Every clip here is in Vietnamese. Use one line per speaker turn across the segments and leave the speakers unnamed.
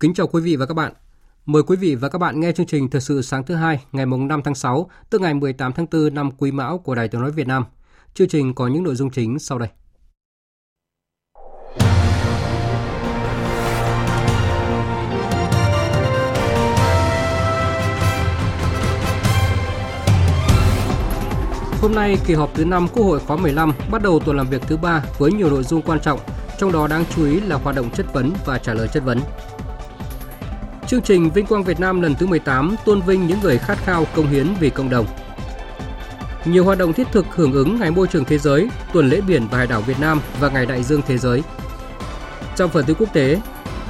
Kính chào quý vị và các bạn. Mời quý vị và các bạn nghe chương trình Thời sự sáng thứ hai ngày 5 tháng 6, tức ngày 18 tháng 4 năm Quý Mão của Đài Tiếng nói Việt Nam. Chương trình có những nội dung chính sau đây. Hôm nay, kỳ họp thứ 5 Quốc hội khóa 15 bắt đầu tuần làm việc thứ ba với nhiều nội dung quan trọng, trong đó đáng chú ý là hoạt động chất vấn và trả lời chất vấn. Chương trình Vinh quang Việt Nam lần thứ 18 tôn vinh những người khát khao công hiến vì cộng đồng. Nhiều hoạt động thiết thực hưởng ứng Ngày Môi trường Thế giới, Tuần lễ biển và hải đảo Việt Nam và Ngày Đại dương Thế giới. Trong phần tin quốc tế,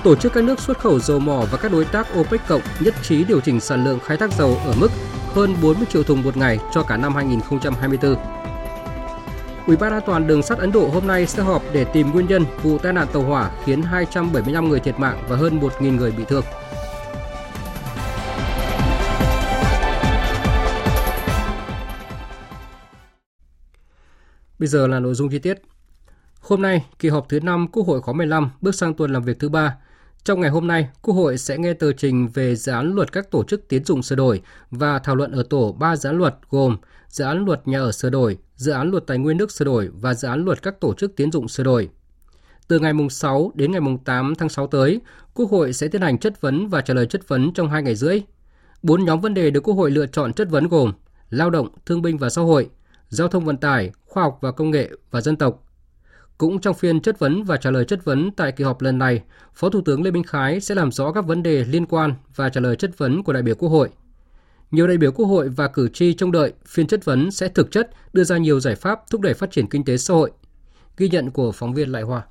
tổ chức các nước xuất khẩu dầu mỏ và các đối tác OPEC cộng nhất trí điều chỉnh sản lượng khai thác dầu ở mức hơn 40 triệu thùng một ngày cho cả năm 2024. Ủy ban an toàn đường sắt Ấn Độ hôm nay sẽ họp để tìm nguyên nhân vụ tai nạn tàu hỏa khiến 275 người thiệt mạng và hơn 1.000 người bị thương. Bây giờ là nội dung chi tiết. Hôm nay, kỳ họp thứ 5 Quốc hội khóa 15 bước sang tuần làm việc thứ ba. Trong ngày hôm nay, Quốc hội sẽ nghe tờ trình về dự án luật các tổ chức tiến dụng sửa đổi và thảo luận ở tổ 3 dự án luật gồm dự án luật nhà ở sửa đổi, dự án luật tài nguyên nước sửa đổi và dự án luật các tổ chức tiến dụng sửa đổi. Từ ngày mùng 6 đến ngày mùng 8 tháng 6 tới, Quốc hội sẽ tiến hành chất vấn và trả lời chất vấn trong 2 ngày rưỡi. Bốn nhóm vấn đề được Quốc hội lựa chọn chất vấn gồm lao động, thương binh và xã hội, giao thông vận tải, khoa học và công nghệ và dân tộc. Cũng trong phiên chất vấn và trả lời chất vấn tại kỳ họp lần này, Phó Thủ tướng Lê Minh Khái sẽ làm rõ các vấn đề liên quan và trả lời chất vấn của đại biểu Quốc hội. Nhiều đại biểu Quốc hội và cử tri trông đợi phiên chất vấn sẽ thực chất đưa ra nhiều giải pháp thúc đẩy phát triển kinh tế xã hội. Ghi nhận của phóng viên Lại Hoa.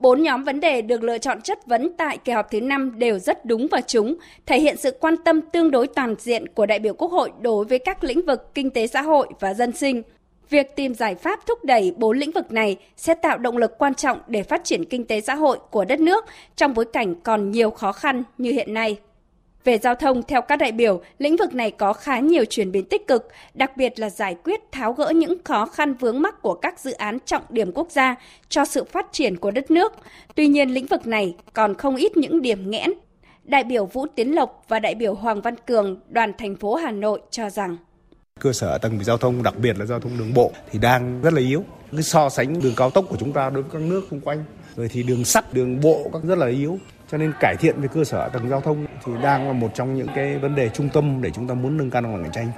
Bốn nhóm vấn đề được lựa chọn chất vấn tại kỳ họp thứ 5 đều rất đúng và trúng, thể hiện sự quan tâm tương đối toàn diện của đại biểu Quốc hội đối với các lĩnh vực kinh tế xã hội và dân sinh. Việc tìm giải pháp thúc đẩy bốn lĩnh vực này sẽ tạo động lực quan trọng để phát triển kinh tế xã hội của đất nước trong bối cảnh còn nhiều khó khăn như hiện nay. Về giao thông, theo các đại biểu, lĩnh vực này có khá nhiều chuyển biến tích cực, đặc biệt là giải quyết tháo gỡ những khó khăn vướng mắc của các dự án trọng điểm quốc gia cho sự phát triển của đất nước. Tuy nhiên, lĩnh vực này còn không ít những điểm nghẽn. Đại biểu Vũ Tiến Lộc và đại biểu Hoàng Văn Cường, đoàn thành phố Hà Nội cho rằng
cơ sở tầng về giao thông đặc biệt là giao thông đường bộ thì đang rất là yếu cái so sánh đường cao tốc của chúng ta đối với các nước xung quanh rồi thì đường sắt đường bộ các rất là yếu cho nên cải thiện về cơ sở tầng giao thông thì đang là một trong những cái vấn đề trung tâm để chúng ta muốn nâng cao năng lực cạnh tranh.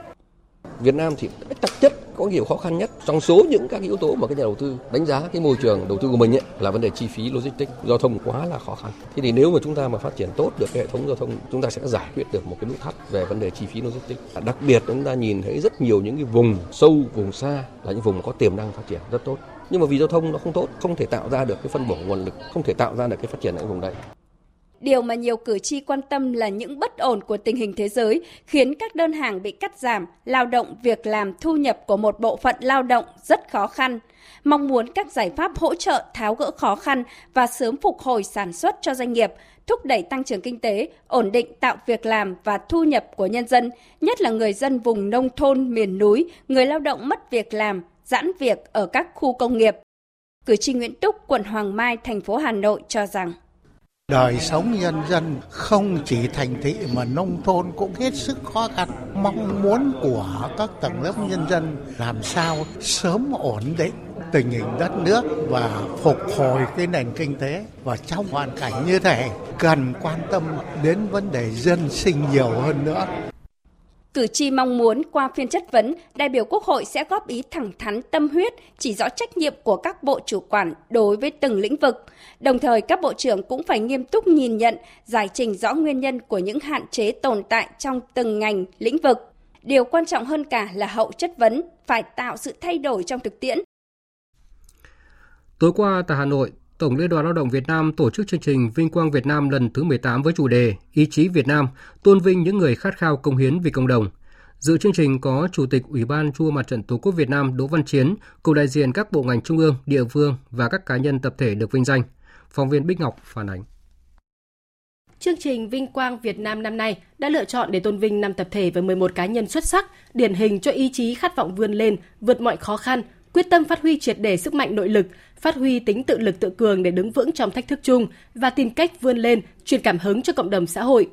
Việt Nam thì thực chất có nhiều khó khăn nhất. Trong số những các yếu tố mà các nhà đầu tư đánh giá cái môi trường đầu tư của mình ấy, là vấn đề chi phí logistics. Giao thông quá là khó khăn. Thế thì nếu mà chúng ta mà phát triển tốt được cái hệ thống giao thông chúng ta sẽ giải quyết được một cái nút thắt về vấn đề chi phí logistics. Đặc biệt chúng ta nhìn thấy rất nhiều những cái vùng sâu vùng xa là những vùng có tiềm năng phát triển rất tốt. Nhưng mà vì giao thông nó không tốt không thể tạo ra được cái phân bổ nguồn lực không thể tạo ra được cái phát triển ở vùng đấy.
Điều mà nhiều cử tri quan tâm là những bất ổn của tình hình thế giới khiến các đơn hàng bị cắt giảm, lao động, việc làm, thu nhập của một bộ phận lao động rất khó khăn. Mong muốn các giải pháp hỗ trợ tháo gỡ khó khăn và sớm phục hồi sản xuất cho doanh nghiệp, thúc đẩy tăng trưởng kinh tế, ổn định tạo việc làm và thu nhập của nhân dân, nhất là người dân vùng nông thôn, miền núi, người lao động mất việc làm, giãn việc ở các khu công nghiệp. Cử tri Nguyễn Túc, quận Hoàng Mai, thành phố Hà Nội cho rằng
đời sống nhân dân không chỉ thành thị mà nông thôn cũng hết sức khó khăn. Mong muốn của các tầng lớp nhân dân làm sao sớm ổn định tình hình đất nước và phục hồi cái nền kinh tế. Và trong hoàn cảnh như thế, cần quan tâm đến vấn đề dân sinh nhiều hơn nữa.
Cử tri mong muốn qua phiên chất vấn, đại biểu Quốc hội sẽ góp ý thẳng thắn tâm huyết, chỉ rõ trách nhiệm của các bộ chủ quản đối với từng lĩnh vực. Đồng thời, các bộ trưởng cũng phải nghiêm túc nhìn nhận, giải trình rõ nguyên nhân của những hạn chế tồn tại trong từng ngành, lĩnh vực. Điều quan trọng hơn cả là hậu chất vấn phải tạo sự thay đổi trong thực tiễn.
Tối qua tại Hà Nội, Tổng Liên đoàn Lao động Việt Nam tổ chức chương trình Vinh quang Việt Nam lần thứ 18 với chủ đề Ý chí Việt Nam, tôn vinh những người khát khao công hiến vì cộng đồng. Dự chương trình có Chủ tịch Ủy ban Trung Mặt trận Tổ quốc Việt Nam Đỗ Văn Chiến, cùng đại diện các bộ ngành trung ương, địa phương và các cá nhân tập thể được vinh danh. Phóng viên Bích Ngọc phản ánh.
Chương trình Vinh Quang Việt Nam năm nay đã lựa chọn để tôn vinh 5 tập thể và 11 cá nhân xuất sắc, điển hình cho ý chí khát vọng vươn lên, vượt mọi khó khăn, quyết tâm phát huy triệt để sức mạnh nội lực, phát huy tính tự lực tự cường để đứng vững trong thách thức chung và tìm cách vươn lên, truyền cảm hứng cho cộng đồng xã hội.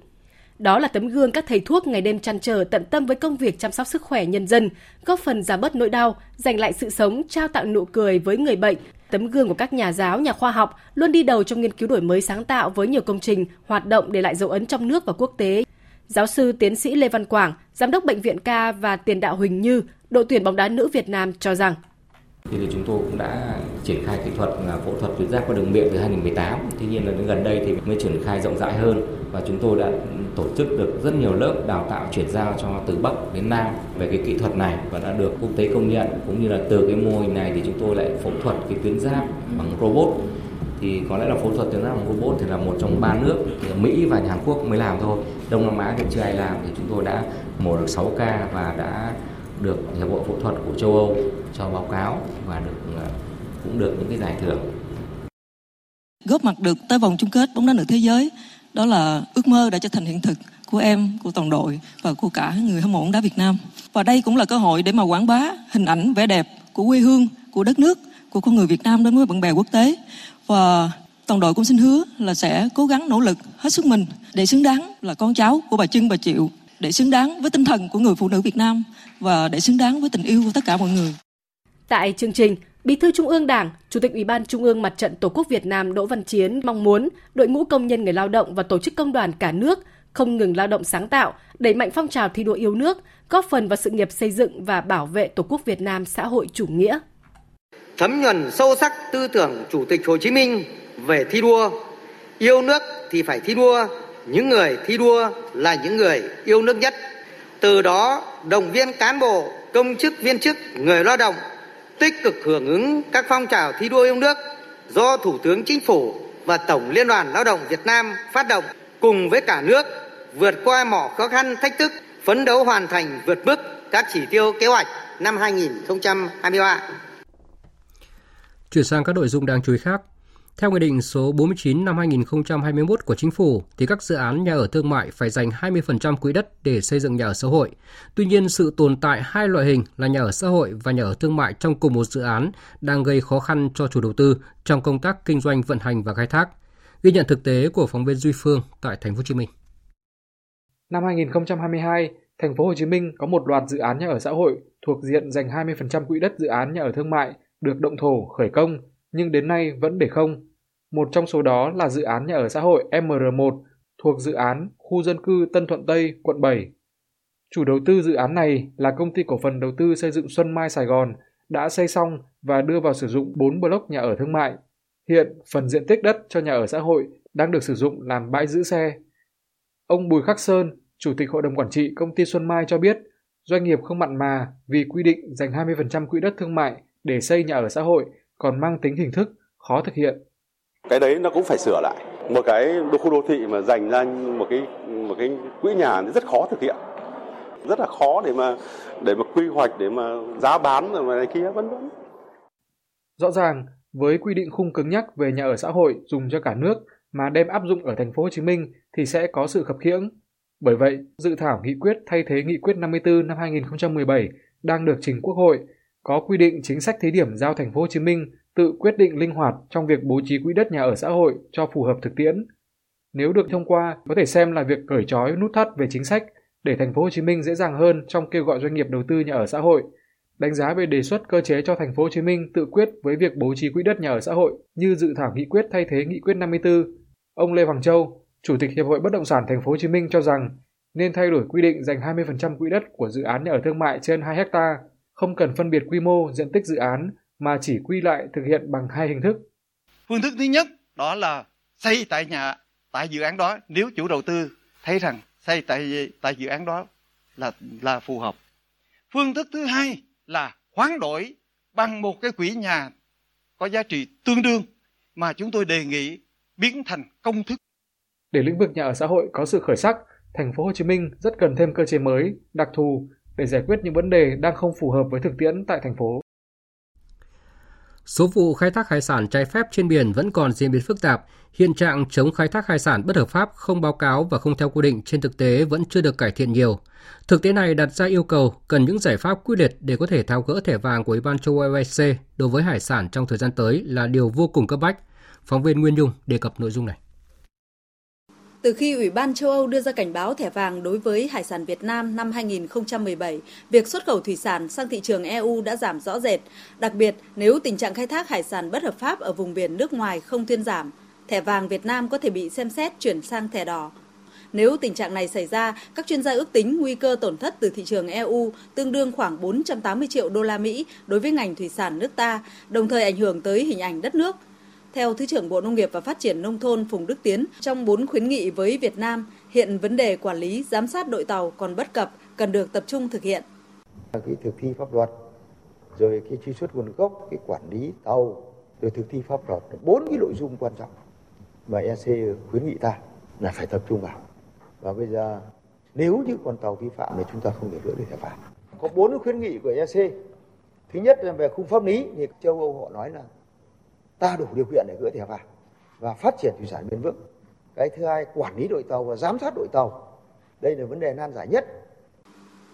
Đó là tấm gương các thầy thuốc ngày đêm chăn trở tận tâm với công việc chăm sóc sức khỏe nhân dân, góp phần giảm bớt nỗi đau, giành lại sự sống, trao tặng nụ cười với người bệnh. Tấm gương của các nhà giáo, nhà khoa học luôn đi đầu trong nghiên cứu đổi mới sáng tạo với nhiều công trình, hoạt động để lại dấu ấn trong nước và quốc tế. Giáo sư tiến sĩ Lê Văn Quảng, giám đốc bệnh viện ca và tiền đạo Huỳnh Như, đội tuyển bóng đá nữ Việt Nam cho rằng
thì chúng tôi cũng đã triển khai kỹ thuật là phẫu thuật tuyến giáp qua đường miệng từ 2018. Tuy nhiên là đến gần đây thì mới triển khai rộng rãi hơn và chúng tôi đã tổ chức được rất nhiều lớp đào tạo chuyển giao cho từ Bắc đến Nam về cái kỹ thuật này và đã được quốc tế công nhận. Cũng như là từ cái mô hình này thì chúng tôi lại phẫu thuật cái tuyến giáp bằng robot. Thì có lẽ là phẫu thuật tuyến giáp bằng robot thì là một trong ba nước Mỹ và Hàn Quốc mới làm thôi. Đông Nam Á thì chưa ai làm thì chúng tôi đã mổ được 6 ca và đã được hiệp hội phẫu thuật của châu Âu cho báo cáo và được à, cũng được những cái giải thưởng.
Góp mặt được tới vòng chung kết bóng đá nữ thế giới, đó là ước mơ đã trở thành hiện thực của em, của toàn đội và của cả người hâm mộ bóng đá Việt Nam. Và đây cũng là cơ hội để mà quảng bá hình ảnh vẻ đẹp của quê hương, của đất nước, của con người Việt Nam đến với bạn bè quốc tế. Và toàn đội cũng xin hứa là sẽ cố gắng nỗ lực hết sức mình để xứng đáng là con cháu của bà Trưng bà Triệu để xứng đáng với tinh thần của người phụ nữ Việt Nam và để xứng đáng với tình yêu của tất cả mọi người.
Tại chương trình, Bí thư Trung ương Đảng, Chủ tịch Ủy ban Trung ương Mặt trận Tổ quốc Việt Nam Đỗ Văn Chiến mong muốn đội ngũ công nhân người lao động và tổ chức công đoàn cả nước không ngừng lao động sáng tạo, đẩy mạnh phong trào thi đua yêu nước, góp phần vào sự nghiệp xây dựng và bảo vệ Tổ quốc Việt Nam xã hội chủ nghĩa.
Thấm nhuần sâu sắc tư tưởng Chủ tịch Hồ Chí Minh về thi đua, yêu nước thì phải thi đua, những người thi đua là những người yêu nước nhất. Từ đó động viên cán bộ, công chức viên chức, người lao động tích cực hưởng ứng các phong trào thi đua yêu nước do Thủ tướng Chính phủ và Tổng Liên đoàn Lao động Việt Nam phát động cùng với cả nước vượt qua mọi khó khăn thách thức, phấn đấu hoàn thành vượt mức các chỉ tiêu kế hoạch năm 2023.
Chuyển sang các nội dung đáng chú ý khác. Theo Nghị định số 49 năm 2021 của Chính phủ, thì các dự án nhà ở thương mại phải dành 20% quỹ đất để xây dựng nhà ở xã hội. Tuy nhiên, sự tồn tại hai loại hình là nhà ở xã hội và nhà ở thương mại trong cùng một dự án đang gây khó khăn cho chủ đầu tư trong công tác kinh doanh vận hành và khai thác. Ghi nhận thực tế của phóng viên Duy Phương tại thành phố Hồ Chí Minh.
Năm 2022, thành phố Hồ Chí Minh có một loạt dự án nhà ở xã hội thuộc diện dành 20% quỹ đất dự án nhà ở thương mại được động thổ khởi công nhưng đến nay vẫn để không. Một trong số đó là dự án nhà ở xã hội MR1 thuộc dự án khu dân cư Tân Thuận Tây, quận 7. Chủ đầu tư dự án này là công ty cổ phần đầu tư xây dựng Xuân Mai Sài Gòn đã xây xong và đưa vào sử dụng 4 block nhà ở thương mại. Hiện, phần diện tích đất cho nhà ở xã hội đang được sử dụng làm bãi giữ xe. Ông Bùi Khắc Sơn, Chủ tịch Hội đồng Quản trị công ty Xuân Mai cho biết, doanh nghiệp không mặn mà vì quy định dành 20% quỹ đất thương mại để xây nhà ở xã hội còn mang tính hình thức, khó thực hiện.
Cái đấy nó cũng phải sửa lại. Một cái đô khu đô thị mà dành ra một cái một cái quỹ nhà rất khó thực hiện. Rất là khó để mà để mà quy hoạch để mà giá bán rồi này kia vân vân.
Rõ ràng, với quy định khung cứng nhắc về nhà ở xã hội dùng cho cả nước mà đem áp dụng ở thành phố Hồ Chí Minh thì sẽ có sự khập khiễng. Bởi vậy, dự thảo nghị quyết thay thế nghị quyết 54 năm 2017 đang được trình Quốc hội có quy định chính sách thí điểm giao thành phố Hồ Chí Minh tự quyết định linh hoạt trong việc bố trí quỹ đất nhà ở xã hội cho phù hợp thực tiễn. Nếu được thông qua, có thể xem là việc cởi trói nút thắt về chính sách để thành phố Hồ Chí Minh dễ dàng hơn trong kêu gọi doanh nghiệp đầu tư nhà ở xã hội. Đánh giá về đề xuất cơ chế cho thành phố Hồ Chí Minh tự quyết với việc bố trí quỹ đất nhà ở xã hội như dự thảo nghị quyết thay thế nghị quyết 54, ông Lê Hoàng Châu, Chủ tịch Hiệp hội Bất động sản thành phố Hồ Chí Minh cho rằng nên thay đổi quy định dành 20% quỹ đất của dự án nhà ở thương mại trên 2 hecta, không cần phân biệt quy mô, diện tích dự án mà chỉ quy lại thực hiện bằng hai hình thức.
Phương thức thứ nhất đó là xây tại nhà tại dự án đó nếu chủ đầu tư thấy rằng xây tại tại dự án đó là là phù hợp. Phương thức thứ hai là hoán đổi bằng một cái quỹ nhà có giá trị tương đương mà chúng tôi đề nghị biến thành công thức.
Để lĩnh vực nhà ở xã hội có sự khởi sắc, thành phố Hồ Chí Minh rất cần thêm cơ chế mới, đặc thù để giải quyết những vấn đề đang không phù hợp với thực tiễn tại thành phố.
Số vụ khai thác hải sản trái phép trên biển vẫn còn diễn biến phức tạp. Hiện trạng chống khai thác hải sản bất hợp pháp, không báo cáo và không theo quy định trên thực tế vẫn chưa được cải thiện nhiều. Thực tế này đặt ra yêu cầu cần những giải pháp quyết liệt để có thể tháo gỡ thẻ vàng của Ủy ban châu Âu EC đối với hải sản trong thời gian tới là điều vô cùng cấp bách. Phóng viên Nguyên Dung đề cập nội dung này.
Từ khi Ủy ban châu Âu đưa ra cảnh báo thẻ vàng đối với hải sản Việt Nam năm 2017, việc xuất khẩu thủy sản sang thị trường EU đã giảm rõ rệt. Đặc biệt, nếu tình trạng khai thác hải sản bất hợp pháp ở vùng biển nước ngoài không thuyên giảm, thẻ vàng Việt Nam có thể bị xem xét chuyển sang thẻ đỏ. Nếu tình trạng này xảy ra, các chuyên gia ước tính nguy cơ tổn thất từ thị trường EU tương đương khoảng 480 triệu đô la Mỹ đối với ngành thủy sản nước ta, đồng thời ảnh hưởng tới hình ảnh đất nước, theo Thứ trưởng Bộ Nông nghiệp và Phát triển Nông thôn Phùng Đức Tiến, trong bốn khuyến nghị với Việt Nam, hiện vấn đề quản lý, giám sát đội tàu còn bất cập, cần được tập trung thực hiện.
Cái thực thi pháp luật, rồi cái truy xuất nguồn gốc, cái quản lý tàu, rồi thực thi pháp luật, bốn cái nội dung quan trọng mà EC khuyến nghị ta là phải tập trung vào. Và bây giờ nếu như con tàu vi phạm thì chúng ta không thể gỡ được thẻ vàng. Có bốn khuyến nghị của EC. Thứ nhất là về khung pháp lý thì châu Âu họ nói là ta đủ điều kiện để gửi thẻ vàng và phát triển thủy sản bền vững. Cái thứ hai, quản lý đội tàu và giám sát đội tàu. Đây là vấn đề nan giải nhất.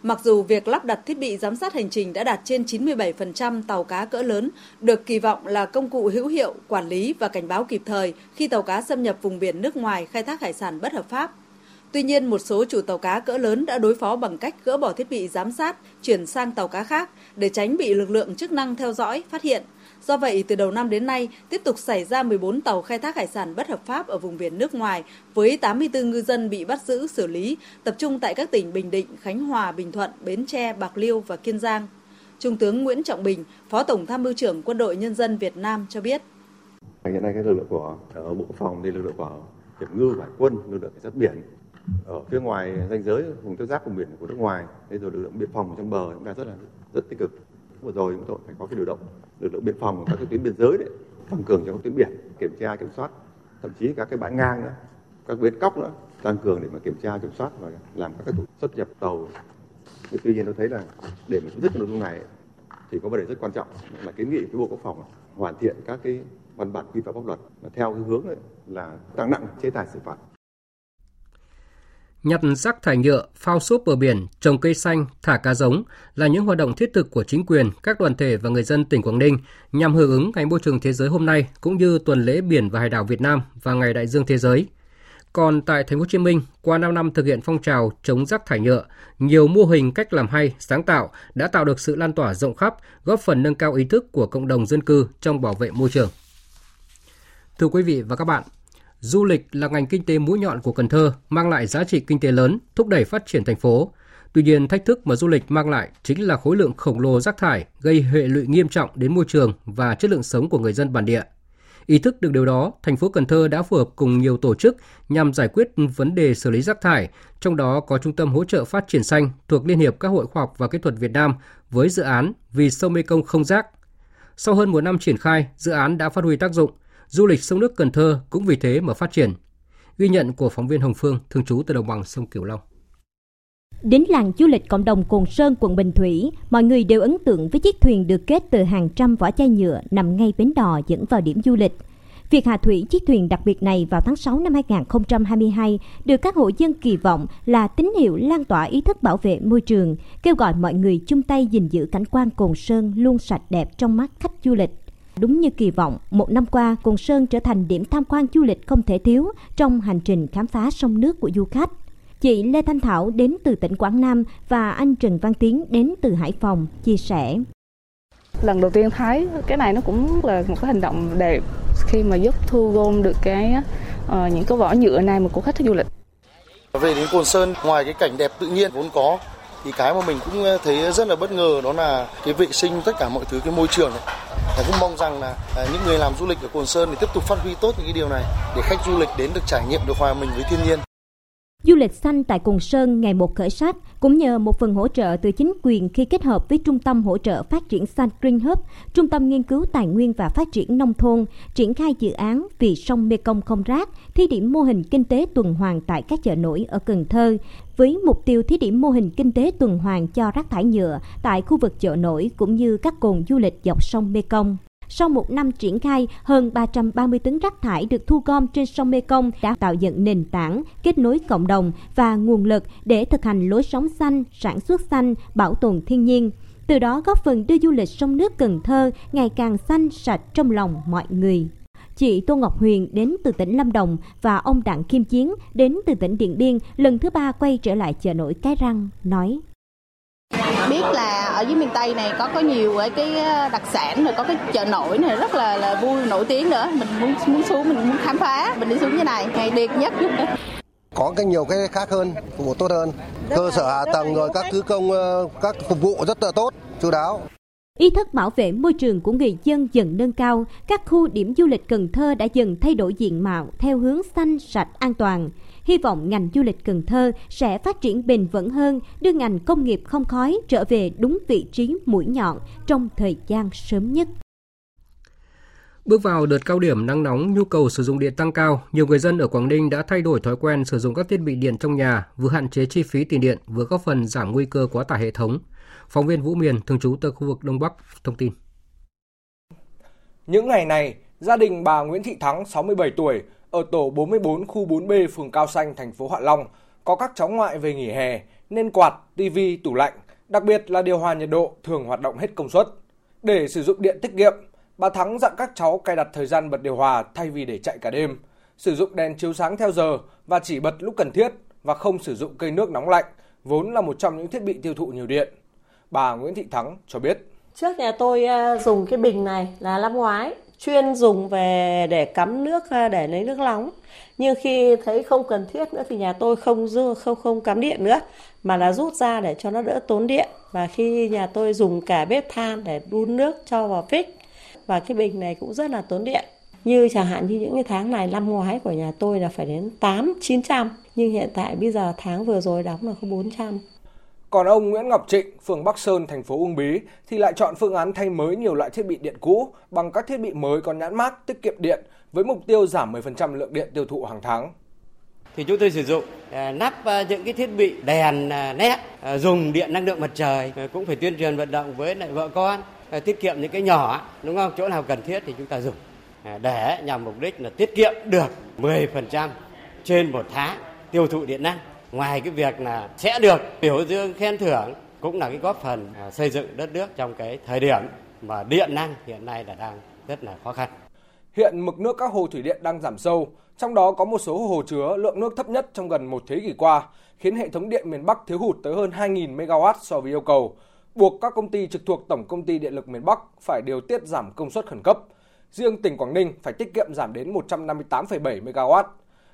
Mặc dù việc lắp đặt thiết bị giám sát hành trình đã đạt trên 97% tàu cá cỡ lớn, được kỳ vọng là công cụ hữu hiệu, quản lý và cảnh báo kịp thời khi tàu cá xâm nhập vùng biển nước ngoài khai thác hải sản bất hợp pháp. Tuy nhiên, một số chủ tàu cá cỡ lớn đã đối phó bằng cách gỡ bỏ thiết bị giám sát, chuyển sang tàu cá khác để tránh bị lực lượng chức năng theo dõi, phát hiện Do vậy, từ đầu năm đến nay, tiếp tục xảy ra 14 tàu khai thác hải sản bất hợp pháp ở vùng biển nước ngoài với 84 ngư dân bị bắt giữ xử lý, tập trung tại các tỉnh Bình Định, Khánh Hòa, Bình Thuận, Bến Tre, Bạc Liêu và Kiên Giang. Trung tướng Nguyễn Trọng Bình, Phó Tổng Tham mưu trưởng Quân đội Nhân dân Việt Nam cho biết.
Hiện nay các lực lượng của ở Bộ phòng thì lực lượng của kiểm ngư hải quân, lực lượng cảnh sát biển ở phía ngoài danh giới vùng tiếp giáp vùng biển của nước ngoài, thế rồi lực lượng biên phòng trong bờ chúng ta rất là rất tích cực. Vừa rồi chúng tôi phải có cái điều động lực lượng biên phòng các cái tuyến biên giới đấy tăng cường cho các tuyến biển kiểm tra kiểm soát. Thậm chí các cái bãi ngang nữa các bến cóc nữa tăng cường để mà kiểm tra kiểm soát và làm các cái thủ xuất nhập tàu. Tuy nhiên tôi thấy là để mà chấm dứt nội dung này thì có vấn đề rất quan trọng là kiến nghị với bộ quốc phòng hoàn thiện các cái văn bản quy phạm pháp luật mà theo cái hướng là tăng nặng chế tài xử phạt.
Nhặt rác thải nhựa, phao xốp bờ biển, trồng cây xanh, thả cá giống là những hoạt động thiết thực của chính quyền, các đoàn thể và người dân tỉnh Quảng Ninh nhằm hưởng ứng Ngày Môi trường Thế giới hôm nay cũng như tuần lễ biển và hải đảo Việt Nam và Ngày Đại dương Thế giới. Còn tại Thành phố Hồ Chí Minh, qua 5 năm thực hiện phong trào chống rác thải nhựa, nhiều mô hình cách làm hay, sáng tạo đã tạo được sự lan tỏa rộng khắp, góp phần nâng cao ý thức của cộng đồng dân cư trong bảo vệ môi trường. Thưa quý vị và các bạn, Du lịch là ngành kinh tế mũi nhọn của Cần Thơ, mang lại giá trị kinh tế lớn, thúc đẩy phát triển thành phố. Tuy nhiên, thách thức mà du lịch mang lại chính là khối lượng khổng lồ rác thải gây hệ lụy nghiêm trọng đến môi trường và chất lượng sống của người dân bản địa. Ý thức được điều đó, thành phố Cần Thơ đã phù hợp cùng nhiều tổ chức nhằm giải quyết vấn đề xử lý rác thải, trong đó có Trung tâm hỗ trợ phát triển xanh thuộc Liên hiệp các hội khoa học và kỹ thuật Việt Nam với dự án Vì sông Mekong không rác. Sau hơn một năm triển khai, dự án đã phát huy tác dụng, du lịch sông nước Cần Thơ cũng vì thế mà phát triển. Ghi nhận của phóng viên Hồng Phương, thường trú tại đồng bằng sông Cửu Long.
Đến làng du lịch cộng đồng Cồn Sơn, quận Bình Thủy, mọi người đều ấn tượng với chiếc thuyền được kết từ hàng trăm vỏ chai nhựa nằm ngay bến đò dẫn vào điểm du lịch. Việc hạ thủy chiếc thuyền đặc biệt này vào tháng 6 năm 2022 được các hộ dân kỳ vọng là tín hiệu lan tỏa ý thức bảo vệ môi trường, kêu gọi mọi người chung tay gìn giữ cảnh quan Cồn Sơn luôn sạch đẹp trong mắt khách du lịch. Đúng như kỳ vọng, một năm qua, Cồn Sơn trở thành điểm tham quan du lịch không thể thiếu trong hành trình khám phá sông nước của du khách. Chị Lê Thanh Thảo đến từ tỉnh Quảng Nam và anh Trần Văn Tiến đến từ Hải Phòng chia sẻ.
Lần đầu tiên thấy cái này nó cũng là một cái hành động đẹp khi mà giúp thu gom được cái uh, những cái vỏ nhựa này mà của khách du lịch.
Về đến Cồn Sơn, ngoài cái cảnh đẹp tự nhiên vốn có thì cái mà mình cũng thấy rất là bất ngờ đó là cái vệ sinh tất cả mọi thứ cái môi trường này. Cũng mong rằng là à, những người làm du lịch ở Cồn Sơn thì tiếp tục phát huy tốt những cái điều này để khách du lịch đến được trải nghiệm được hòa mình với thiên nhiên.
Du lịch xanh tại Cồn Sơn ngày một khởi sắc cũng nhờ một phần hỗ trợ từ chính quyền khi kết hợp với Trung tâm Hỗ trợ Phát triển Xanh Green Hub, Trung tâm Nghiên cứu Tài nguyên và Phát triển Nông thôn, triển khai dự án Vì sông Mekong không rác, thí điểm mô hình kinh tế tuần hoàn tại các chợ nổi ở Cần Thơ, với mục tiêu thí điểm mô hình kinh tế tuần hoàn cho rác thải nhựa tại khu vực chợ nổi cũng như các cồn du lịch dọc sông Mekong. Sau một năm triển khai, hơn 330 tấn rác thải được thu gom trên sông Mekong đã tạo dựng nền tảng, kết nối cộng đồng và nguồn lực để thực hành lối sống xanh, sản xuất xanh, bảo tồn thiên nhiên. Từ đó góp phần đưa du lịch sông nước Cần Thơ ngày càng xanh sạch trong lòng mọi người. Chị Tô Ngọc Huyền đến từ tỉnh Lâm Đồng và ông Đặng Kim Chiến đến từ tỉnh Điện Biên lần thứ ba quay trở lại chợ nổi Cái Răng, nói.
Biết là ở dưới miền Tây này có có nhiều cái ờ, đặc sản rồi có cái chợ nổi này rất là là vui nổi tiếng nữa. Mình muốn muốn xuống mình muốn khám phá. Mình đi xuống như này ngày đẹp nhất
có cái nhiều cái khác hơn phục vụ tốt hơn. Cơ sở hạ tầng rồi các thứ công ờ, các phục vụ rất là tốt chú đáo
Ý thức bảo vệ môi trường của người dân dần nâng cao, các khu điểm du lịch Cần Thơ đã dần thay đổi diện mạo theo hướng xanh, sạch, an toàn. Hy vọng ngành du lịch Cần Thơ sẽ phát triển bền vững hơn, đưa ngành công nghiệp không khói trở về đúng vị trí mũi nhọn trong thời gian sớm nhất.
Bước vào đợt cao điểm nắng nóng, nhu cầu sử dụng điện tăng cao, nhiều người dân ở Quảng Ninh đã thay đổi thói quen sử dụng các thiết bị điện trong nhà, vừa hạn chế chi phí tiền điện, vừa góp phần giảm nguy cơ quá tải hệ thống. Phóng viên Vũ Miền, thường trú tại khu vực Đông Bắc, thông tin.
Những ngày này, gia đình bà Nguyễn Thị Thắng, 67 tuổi, ở tổ 44 khu 4B phường Cao Xanh, thành phố Hạ Long, có các cháu ngoại về nghỉ hè nên quạt, tivi, tủ lạnh, đặc biệt là điều hòa nhiệt độ thường hoạt động hết công suất. Để sử dụng điện tiết kiệm, bà Thắng dặn các cháu cài đặt thời gian bật điều hòa thay vì để chạy cả đêm, sử dụng đèn chiếu sáng theo giờ và chỉ bật lúc cần thiết và không sử dụng cây nước nóng lạnh, vốn là một trong những thiết bị tiêu thụ nhiều điện. Bà Nguyễn Thị Thắng cho biết.
Trước nhà tôi ờ, dùng cái bình này là năm ngoái, chuyên dùng về để cắm nước ờ, để lấy nước nóng. Nhưng khi thấy không cần thiết nữa thì nhà tôi không không không cắm điện nữa mà là rút ra để cho nó đỡ tốn điện. Và khi nhà tôi dùng cả bếp than để đun nước cho vào phích và cái bình này cũng rất là tốn điện. Như chẳng hạn như những cái tháng này năm ngoái của nhà tôi là phải đến 8 900 nhưng hiện tại bây giờ tháng vừa rồi đóng là có 400.
Còn ông Nguyễn Ngọc Trịnh, phường Bắc Sơn, thành phố Uông Bí thì lại chọn phương án thay mới nhiều loại thiết bị điện cũ bằng các thiết bị mới có nhãn mát tiết kiệm điện với mục tiêu giảm 10% lượng điện tiêu thụ hàng tháng.
Thì chúng tôi sử dụng à, nắp à, những cái thiết bị đèn nét à, dùng điện năng lượng mặt trời cũng phải tuyên truyền vận động với lại vợ con Ờ, tiết kiệm những cái nhỏ đúng không? Chỗ nào cần thiết thì chúng ta dùng. Ờ, để nhằm mục đích là tiết kiệm được 10% trên một tháng tiêu thụ điện năng. Ngoài cái việc là sẽ được biểu dương khen thưởng cũng là cái góp phần ờ, xây dựng đất nước trong cái thời điểm mà điện năng hiện nay là đang rất là khó khăn.
Hiện mực nước các hồ thủy điện đang giảm sâu, trong đó có một số hồ chứa lượng nước thấp nhất trong gần một thế kỷ qua, khiến hệ thống điện miền Bắc thiếu hụt tới hơn 2.000 MW so với yêu cầu, buộc các công ty trực thuộc Tổng công ty Điện lực miền Bắc phải điều tiết giảm công suất khẩn cấp. Riêng tỉnh Quảng Ninh phải tiết kiệm giảm đến 158,7 MW.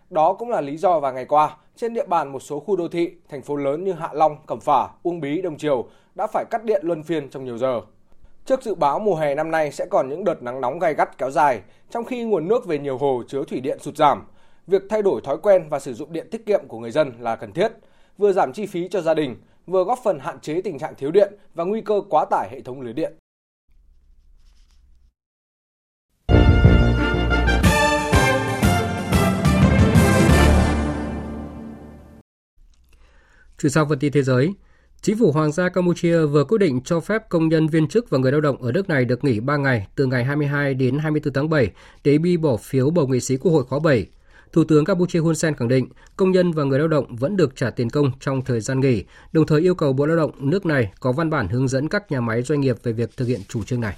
Đó cũng là lý do vào ngày qua, trên địa bàn một số khu đô thị, thành phố lớn như Hạ Long, Cẩm Phả, Uông Bí, Đông Triều đã phải cắt điện luân phiên trong nhiều giờ. Trước dự báo mùa hè năm nay sẽ còn những đợt nắng nóng gay gắt kéo dài, trong khi nguồn nước về nhiều hồ chứa thủy điện sụt giảm, việc thay đổi thói quen và sử dụng điện tiết kiệm của người dân là cần thiết, vừa giảm chi phí cho gia đình, vừa góp phần hạn chế tình trạng thiếu điện và nguy cơ quá tải hệ thống lưới điện.
Chuyển sang phần tin thế giới, Chính phủ Hoàng gia Campuchia vừa quyết định cho phép công nhân viên chức và người lao động ở nước này được nghỉ 3 ngày từ ngày 22 đến 24 tháng 7 để đi bỏ phiếu bầu nghị sĩ Quốc hội khóa 7. Thủ tướng Campuchia Hun Sen khẳng định công nhân và người lao động vẫn được trả tiền công trong thời gian nghỉ, đồng thời yêu cầu Bộ Lao động nước này có văn bản hướng dẫn các nhà máy doanh nghiệp về việc thực hiện chủ trương này.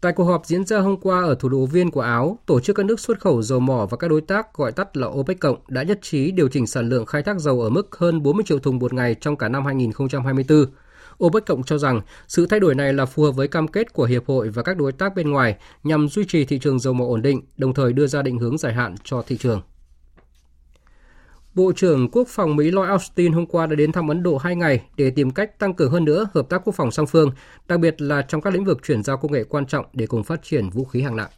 Tại cuộc họp diễn ra hôm qua ở thủ đô Viên của Áo, tổ chức các nước xuất khẩu dầu mỏ và các đối tác gọi tắt là OPEC cộng đã nhất trí điều chỉnh sản lượng khai thác dầu ở mức hơn 40 triệu thùng một ngày trong cả năm 2024. OPEC cộng cho rằng sự thay đổi này là phù hợp với cam kết của hiệp hội và các đối tác bên ngoài nhằm duy trì thị trường dầu mỏ ổn định, đồng thời đưa ra định hướng dài hạn cho thị trường. Bộ trưởng Quốc phòng Mỹ Lloyd Austin hôm qua đã đến thăm Ấn Độ hai ngày để tìm cách tăng cường hơn nữa hợp tác quốc phòng song phương, đặc biệt là trong các lĩnh vực chuyển giao công nghệ quan trọng để cùng phát triển vũ khí hạng nặng.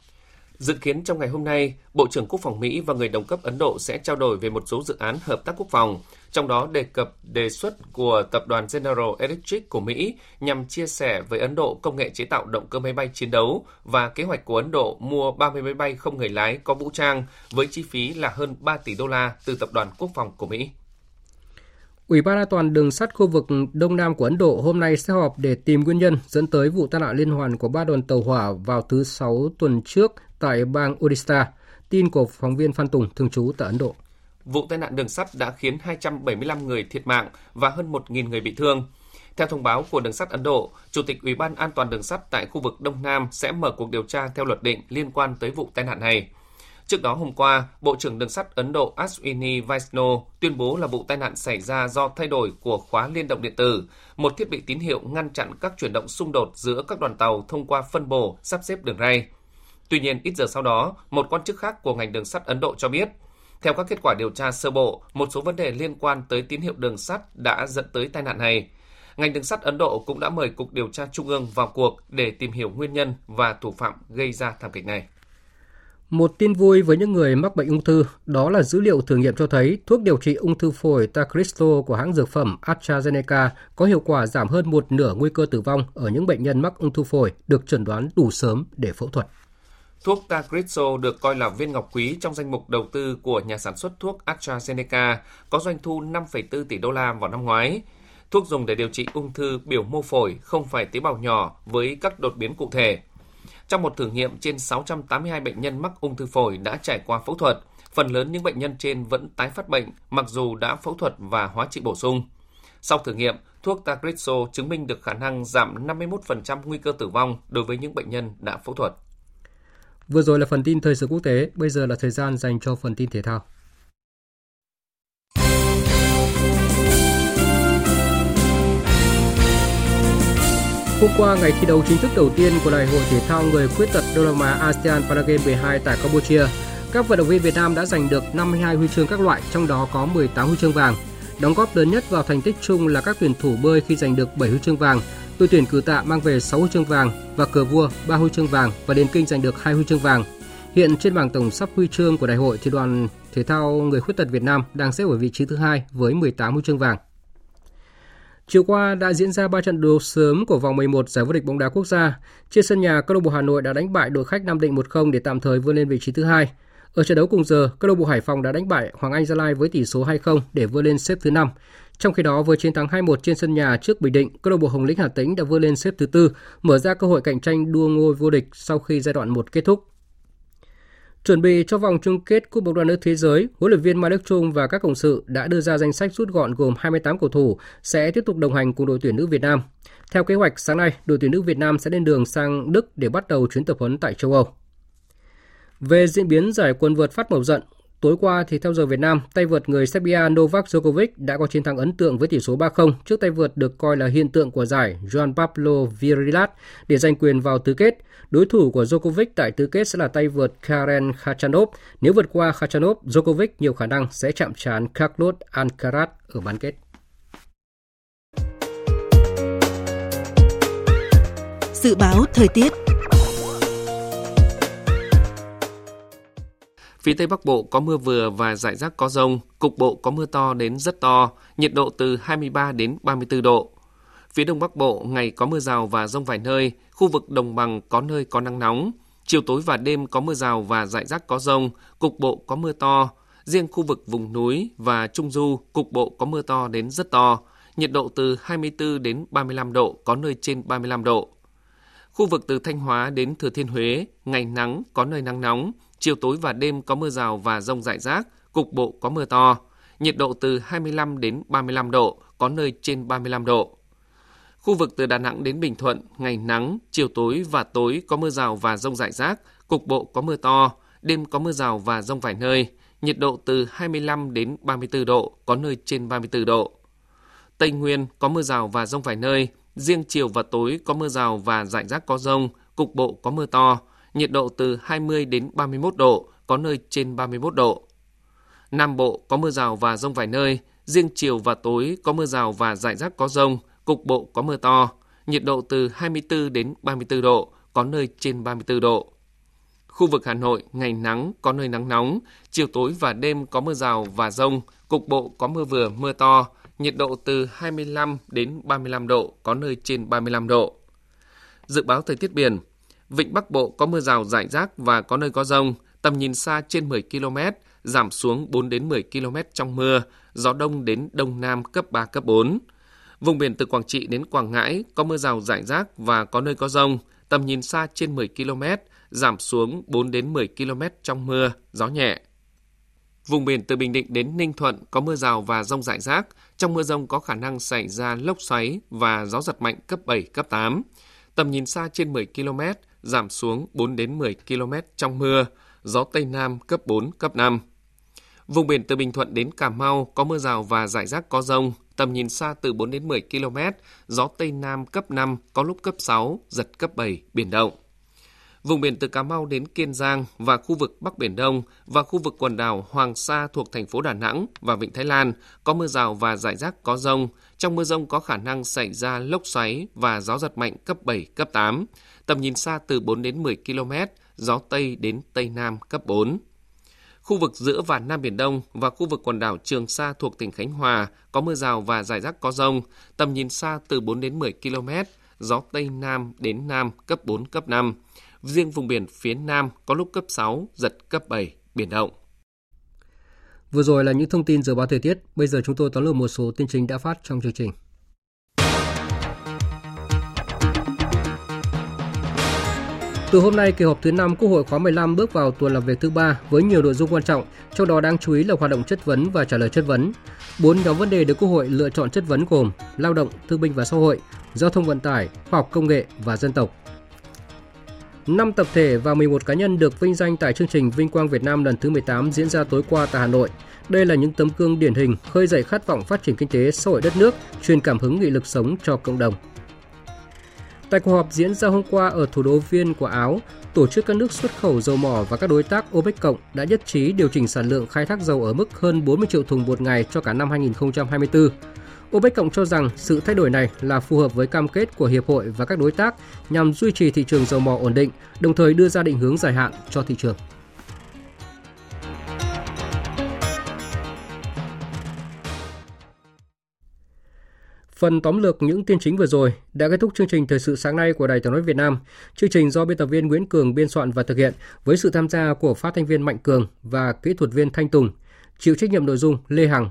Dự kiến trong ngày hôm nay, Bộ trưởng Quốc phòng Mỹ và người đồng cấp Ấn Độ sẽ trao đổi về một số dự án hợp tác quốc phòng, trong đó đề cập đề xuất của tập đoàn General Electric của Mỹ nhằm chia sẻ với Ấn Độ công nghệ chế tạo động cơ máy bay chiến đấu và kế hoạch của Ấn Độ mua 30 máy bay không người lái có vũ trang với chi phí là hơn 3 tỷ đô la từ tập đoàn Quốc phòng của Mỹ.
Ủy ban an toàn đường sắt khu vực Đông Nam của Ấn Độ hôm nay sẽ họp để tìm nguyên nhân dẫn tới vụ tai nạn liên hoàn của ba đoàn tàu hỏa vào thứ Sáu tuần trước tại bang Odisha. Tin của phóng viên Phan Tùng, thường trú tại Ấn Độ.
Vụ tai nạn đường sắt đã khiến 275 người thiệt mạng và hơn 1.000 người bị thương. Theo thông báo của đường sắt Ấn Độ, Chủ tịch Ủy ban An toàn đường sắt tại khu vực Đông Nam sẽ mở cuộc điều tra theo luật định liên quan tới vụ tai nạn này. Trước đó hôm qua, Bộ trưởng Đường sắt Ấn Độ Ashwini Vaishno tuyên bố là vụ tai nạn xảy ra do thay đổi của khóa liên động điện tử, một thiết bị tín hiệu ngăn chặn các chuyển động xung đột giữa các đoàn tàu thông qua phân bổ, sắp xếp đường ray. Tuy nhiên, ít giờ sau đó, một quan chức khác của ngành đường sắt Ấn Độ cho biết, theo các kết quả điều tra sơ bộ, một số vấn đề liên quan tới tín hiệu đường sắt đã dẫn tới tai nạn này. Ngành đường sắt Ấn Độ cũng đã mời Cục Điều tra Trung ương vào cuộc để tìm hiểu nguyên nhân và thủ phạm gây ra thảm kịch này.
Một tin vui với những người mắc bệnh ung thư, đó là dữ liệu thử nghiệm cho thấy thuốc điều trị ung thư phổi Tacristo của hãng dược phẩm AstraZeneca có hiệu quả giảm hơn một nửa nguy cơ tử vong ở những bệnh nhân mắc ung thư phổi được chẩn đoán đủ sớm để phẫu thuật.
Thuốc Tagrisso được coi là viên ngọc quý trong danh mục đầu tư của nhà sản xuất thuốc AstraZeneca, có doanh thu 5,4 tỷ đô la vào năm ngoái. Thuốc dùng để điều trị ung thư biểu mô phổi không phải tế bào nhỏ với các đột biến cụ thể. Trong một thử nghiệm trên 682 bệnh nhân mắc ung thư phổi đã trải qua phẫu thuật, phần lớn những bệnh nhân trên vẫn tái phát bệnh mặc dù đã phẫu thuật và hóa trị bổ sung. Sau thử nghiệm, thuốc Tagrisso chứng minh được khả năng giảm 51% nguy cơ tử vong đối với những bệnh nhân đã phẫu thuật.
Vừa rồi là phần tin thời sự quốc tế, bây giờ là thời gian dành cho phần tin thể thao. Hôm qua, ngày thi đấu chính thức đầu tiên của Đại hội thể thao người khuyết tật Đông Nam Á ASEAN Paragame 12 tại Campuchia, các vận động viên Việt Nam đã giành được 52 huy chương các loại, trong đó có 18 huy chương vàng. Đóng góp lớn nhất vào thành tích chung là các tuyển thủ bơi khi giành được 7 huy chương vàng, Đội tuyển cử tạ mang về 6 huy chương vàng và cờ vua 3 huy chương vàng và điền kinh giành được 2 huy chương vàng. Hiện trên bảng tổng sắp huy chương của đại hội thì đoàn thể thao người khuyết tật Việt Nam đang xếp ở vị trí thứ hai với 18 huy chương vàng. Chiều qua đã diễn ra 3 trận đấu sớm của vòng 11 giải vô địch bóng đá quốc gia. Trên sân nhà, câu lạc bộ Hà Nội đã đánh bại đội khách Nam Định 1-0 để tạm thời vươn lên vị trí thứ hai. Ở trận đấu cùng giờ, câu lạc bộ Hải Phòng đã đánh bại Hoàng Anh Gia Lai với tỷ số 2-0 để vươn lên xếp thứ 5. Trong khi đó, với chiến thắng 2-1 trên sân nhà trước Bình Định, câu lạc bộ Hồng Lĩnh Hà Tĩnh đã vươn lên xếp thứ tư, mở ra cơ hội cạnh tranh đua ngôi vô địch sau khi giai đoạn 1 kết thúc. Chuẩn bị cho vòng chung kết Cúp bóng đá nữ thế giới, huấn luyện viên Mai Đức Chung và các cộng sự đã đưa ra danh sách rút gọn gồm 28 cầu thủ sẽ tiếp tục đồng hành cùng đội tuyển nữ Việt Nam. Theo kế hoạch, sáng nay, đội tuyển nữ Việt Nam sẽ lên đường sang Đức để bắt đầu chuyến tập huấn tại châu Âu. Về diễn biến giải quần vợt phát màu giận, Tối qua thì theo giờ Việt Nam, tay vợt người Serbia Novak Djokovic đã có chiến thắng ấn tượng với tỷ số 3-0 trước tay vợt được coi là hiện tượng của giải Juan Pablo Virilat để giành quyền vào tứ kết. Đối thủ của Djokovic tại tứ kết sẽ là tay vợt Karen Khachanov. Nếu vượt qua Khachanov, Djokovic nhiều khả năng sẽ chạm trán Carlos Alcaraz ở bán kết.
Dự báo thời tiết
Phía Tây Bắc Bộ có mưa vừa và rải rác có rông, cục bộ có mưa to đến rất to, nhiệt độ từ 23 đến 34 độ. Phía Đông Bắc Bộ ngày có mưa rào và rông vài nơi, khu vực đồng bằng có nơi có nắng nóng. Chiều tối và đêm có mưa rào và rải rác có rông, cục bộ có mưa to. Riêng khu vực vùng núi và Trung Du, cục bộ có mưa to đến rất to, nhiệt độ từ 24 đến 35 độ, có nơi trên 35 độ. Khu vực từ Thanh Hóa đến Thừa Thiên Huế, ngày nắng, có nơi nắng nóng, chiều tối và đêm có mưa rào và rông rải rác, cục bộ có mưa to. Nhiệt độ từ 25 đến 35 độ, có nơi trên 35 độ. Khu vực từ Đà Nẵng đến Bình Thuận, ngày nắng, chiều tối và tối có mưa rào và rông rải rác, cục bộ có mưa to, đêm có mưa rào và rông vài nơi, nhiệt độ từ 25 đến 34 độ, có nơi trên 34 độ. Tây Nguyên có mưa rào và rông vài nơi, riêng chiều và tối có mưa rào và rải rác có rông, cục bộ có mưa to, nhiệt độ từ 20 đến 31 độ, có nơi trên 31 độ. Nam Bộ có mưa rào và rông vài nơi, riêng chiều và tối có mưa rào và rải rác có rông, cục bộ có mưa to, nhiệt độ từ 24 đến 34 độ, có nơi trên 34 độ. Khu vực Hà Nội ngày nắng, có nơi nắng nóng, chiều tối và đêm có mưa rào và rông, cục bộ có mưa vừa, mưa to, nhiệt độ từ 25 đến 35 độ, có nơi trên 35 độ. Dự báo thời tiết biển, Vịnh Bắc Bộ có mưa rào rải rác và có nơi có rông, tầm nhìn xa trên 10 km, giảm xuống 4 đến 10 km trong mưa, gió đông đến đông nam cấp 3, cấp 4. Vùng biển từ Quảng Trị đến Quảng Ngãi có mưa rào rải rác và có nơi có rông, tầm nhìn xa trên 10 km, giảm xuống 4 đến 10 km trong mưa, gió nhẹ. Vùng biển từ Bình Định đến Ninh Thuận có mưa rào và rông rải rác. Trong mưa rông có khả năng xảy ra lốc xoáy và gió giật mạnh cấp 7, cấp 8. Tầm nhìn xa trên 10 km, giảm xuống 4 đến 10 km trong mưa, gió Tây Nam cấp 4, cấp 5. Vùng biển từ Bình Thuận đến Cà Mau có mưa rào và rải rác có rông, tầm nhìn xa từ 4 đến 10 km, gió Tây Nam cấp 5, có lúc cấp 6, giật cấp 7, biển động. Vùng biển từ Cà Mau đến Kiên Giang và khu vực Bắc Biển Đông và khu vực quần đảo Hoàng Sa thuộc thành phố Đà Nẵng và Vịnh Thái Lan có mưa rào và rải rác có rông. Trong mưa rông có khả năng xảy ra lốc xoáy và gió giật mạnh cấp 7, cấp 8. Tầm nhìn xa từ 4 đến 10 km, gió Tây đến Tây Nam cấp 4. Khu vực giữa và Nam Biển Đông và khu vực quần đảo Trường Sa thuộc tỉnh Khánh Hòa có mưa rào và rải rác có rông, tầm nhìn xa từ 4 đến 10 km, gió Tây Nam đến Nam cấp 4, cấp 5. Riêng vùng biển phía Nam có lúc cấp 6, giật cấp 7, biển động.
Vừa rồi là những thông tin dự báo thời tiết, bây giờ chúng tôi tóm lược một số tin chính đã phát trong chương trình. Từ hôm nay, kỳ họp thứ 5 Quốc hội khóa 15 bước vào tuần làm việc thứ ba với nhiều nội dung quan trọng, trong đó đáng chú ý là hoạt động chất vấn và trả lời chất vấn. Bốn nhóm vấn đề được Quốc hội lựa chọn chất vấn gồm lao động, thương binh và xã hội, giao thông vận tải, khoa học công nghệ và dân tộc. 5 tập thể và 11 cá nhân được vinh danh tại chương trình Vinh Quang Việt Nam lần thứ 18 diễn ra tối qua tại Hà Nội. Đây là những tấm gương điển hình khơi dậy khát vọng phát triển kinh tế xã hội đất nước, truyền cảm hứng nghị lực sống cho cộng đồng. Tại cuộc họp diễn ra hôm qua ở thủ đô Viên của Áo, tổ chức các nước xuất khẩu dầu mỏ và các đối tác OPEC cộng đã nhất trí điều chỉnh sản lượng khai thác dầu ở mức hơn 40 triệu thùng một ngày cho cả năm 2024. OPEC cộng cho rằng sự thay đổi này là phù hợp với cam kết của hiệp hội và các đối tác nhằm duy trì thị trường dầu mỏ ổn định, đồng thời đưa ra định hướng dài hạn cho thị trường. Phần tóm lược những tin chính vừa rồi đã kết thúc chương trình thời sự sáng nay của Đài Tiếng nói Việt Nam. Chương trình do biên tập viên Nguyễn Cường biên soạn và thực hiện với sự tham gia của phát thanh viên Mạnh Cường và kỹ thuật viên Thanh Tùng. Chịu trách nhiệm nội dung Lê Hằng.